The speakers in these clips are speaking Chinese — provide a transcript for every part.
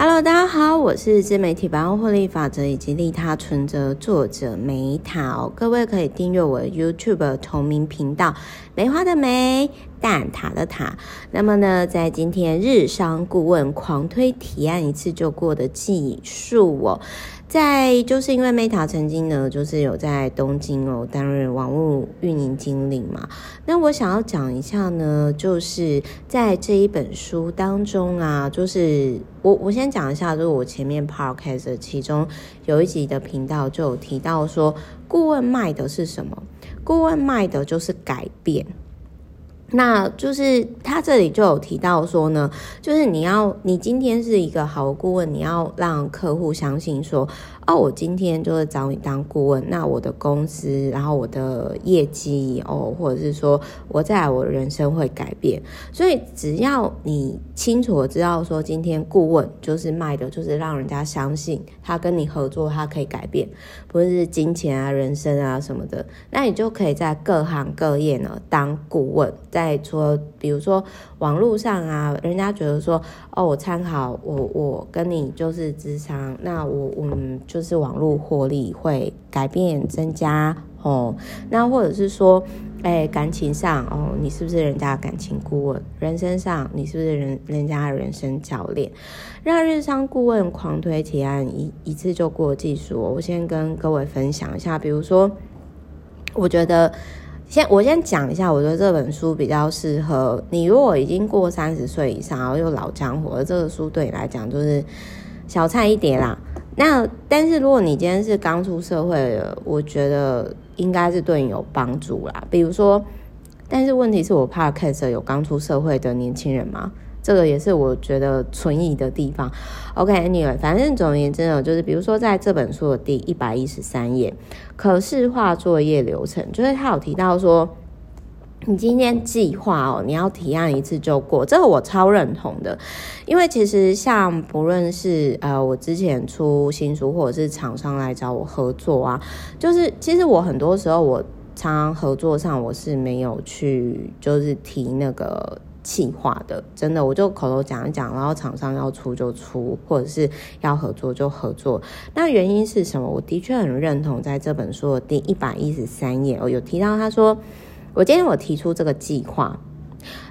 Hello，大家好，我是自媒体百万获利法则以及利他存折作者梅塔。各位可以订阅我的 YouTube 同名频道“梅花的梅，蛋塔的塔”。那么呢，在今天日商顾问狂推提案一次就过的技术哦。在就是因为 Meta 曾经呢，就是有在东京哦担任网络运营经理嘛。那我想要讲一下呢，就是在这一本书当中啊，就是我我先讲一下，就是我前面 Podcast 其中有一集的频道就有提到说，顾问卖的是什么？顾问卖的就是改变。那就是他这里就有提到说呢，就是你要，你今天是一个好顾问，你要让客户相信说，哦，我今天就是找你当顾问，那我的公司，然后我的业绩哦，或者是说我在我人生会改变。所以只要你清楚的知道说，今天顾问就是卖的，就是让人家相信他跟你合作，他可以改变，不是金钱啊、人生啊什么的，那你就可以在各行各业呢当顾问。在说，比如说网络上啊，人家觉得说，哦，我参考我我跟你就是咨商，那我我们就。就是网络获利会改变增加哦，那或者是说，哎，感情上哦，你是不是人家的感情顾问？人生上，你是不是人人家的人生教练？让日商顾问狂推提案一一次就过技术，我先跟各位分享一下。比如说，我觉得先我先讲一下，我觉得这本书比较适合你，如果已经过三十岁以上，然后又老江湖了，这个书对你来讲就是小菜一碟啦。那但是如果你今天是刚出社会的，我觉得应该是对你有帮助啦。比如说，但是问题是我 Podcast 有刚出社会的年轻人吗？这个也是我觉得存疑的地方。OK，Anyway，反正总而言之呢，就是比如说在这本书的第一百一十三页，可视化作业流程，就是他有提到说。你今天计划哦，你要提案一次就过，这个我超认同的，因为其实像不论是呃我之前出新书，或者是厂商来找我合作啊，就是其实我很多时候我常常合作上我是没有去就是提那个计划的，真的我就口头讲一讲，然后厂商要出就出，或者是要合作就合作。那原因是什么？我的确很认同，在这本书的第一百一十三页，我有提到他说。我今天我提出这个计划，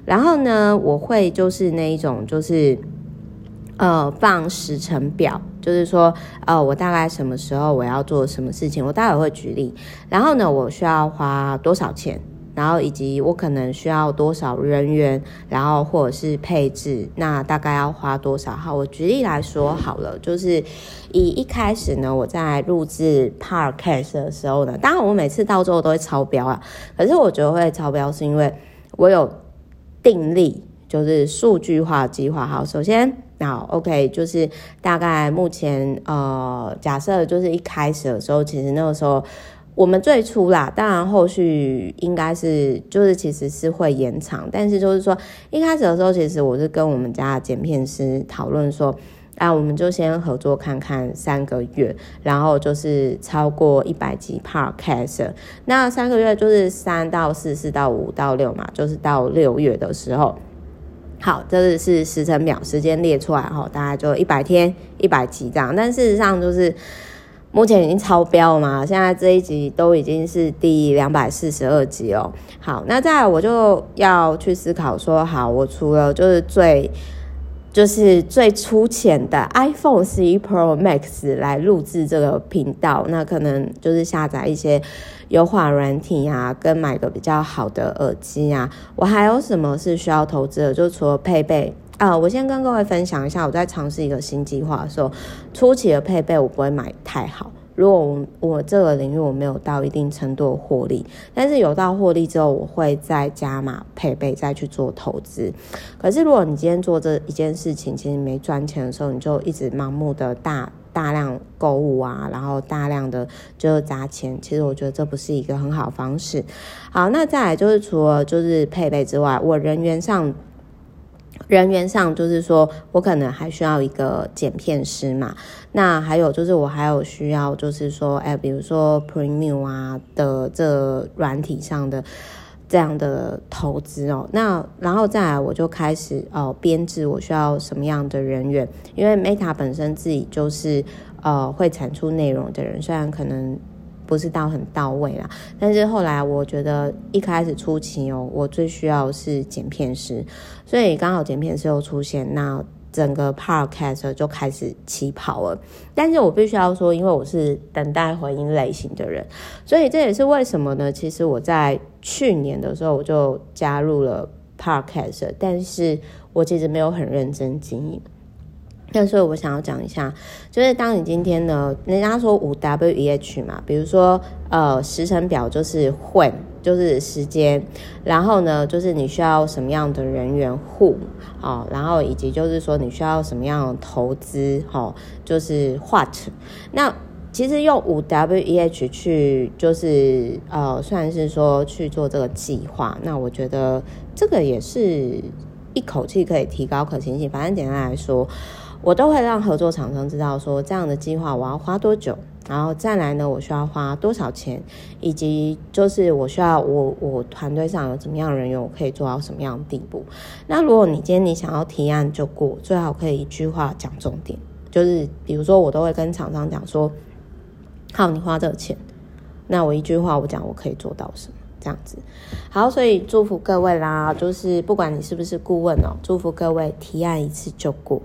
然后呢，我会就是那一种，就是呃放时程表，就是说呃我大概什么时候我要做什么事情，我待会会举例。然后呢，我需要花多少钱，然后以及我可能需要多少人员，然后或者是配置，那大概要花多少？好，我举例来说好了，就是以一开始呢，我在录制 Podcast 的时候呢，当然我每次到最后都会超标啊，可是我觉得会超标是因为我有定力，就是数据化计划。好，首先，好，OK，就是大概目前呃，假设就是一开始的时候，其实那个时候。我们最初啦，当然后续应该是就是其实是会延长，但是就是说一开始的时候，其实我是跟我们家的剪片师讨论说，啊，我们就先合作看看三个月，然后就是超过一百集 Podcast，那三个月就是三到四，四到五到六嘛，就是到六月的时候，好，这是是时程表，时间列出来后，大概就一百天一百集这样，但事实上就是。目前已经超标了嘛？现在这一集都已经是第两百四十二集哦。好，那再来我就要去思考说，好，我除了就是最就是最粗浅的 iPhone 11 Pro Max 来录制这个频道，那可能就是下载一些优化软体啊，跟买个比较好的耳机啊。我还有什么是需要投资的？就除了配备。啊，我先跟各位分享一下，我在尝试一个新计划的时候，初期的配备我不会买太好。如果我我这个领域我没有到一定程度的获利，但是有到获利之后，我会再加码配备，再去做投资。可是如果你今天做这一件事情，其实没赚钱的时候，你就一直盲目的大大量购物啊，然后大量的就是砸钱，其实我觉得这不是一个很好的方式。好，那再来就是除了就是配备之外，我人员上。人员上就是说，我可能还需要一个剪片师嘛。那还有就是，我还有需要就是说，哎，比如说 Premium 啊的这软体上的这样的投资哦。那然后再来，我就开始哦编制我需要什么样的人员，因为 Meta 本身自己就是呃会产出内容的人，虽然可能。不是到很到位啦，但是后来我觉得一开始初期哦，我最需要是剪片师，所以刚好剪片师又出现，那整个 podcast 就开始起跑了。但是我必须要说，因为我是等待回音类型的人，所以这也是为什么呢？其实我在去年的时候我就加入了 podcast，但是我其实没有很认真经营。那所以，我想要讲一下，就是当你今天呢，人家说五 W E H 嘛，比如说，呃，时程表就是 when，就是时间，然后呢，就是你需要什么样的人员 who，哦，然后以及就是说你需要什么样的投资，哦，就是 what。那其实用五 W E H 去，就是呃，算是说去做这个计划，那我觉得这个也是一口气可以提高可行性。反正简单来说。我都会让合作厂商知道说，这样的计划我要花多久，然后再来呢，我需要花多少钱，以及就是我需要我我团队上有怎么样的人员，我可以做到什么样的地步。那如果你今天你想要提案就过，最好可以一句话讲重点，就是比如说我都会跟厂商讲说，好，你花这个钱，那我一句话我讲我可以做到什么。这样子，好，所以祝福各位啦，就是不管你是不是顾问哦，祝福各位提案一次就过。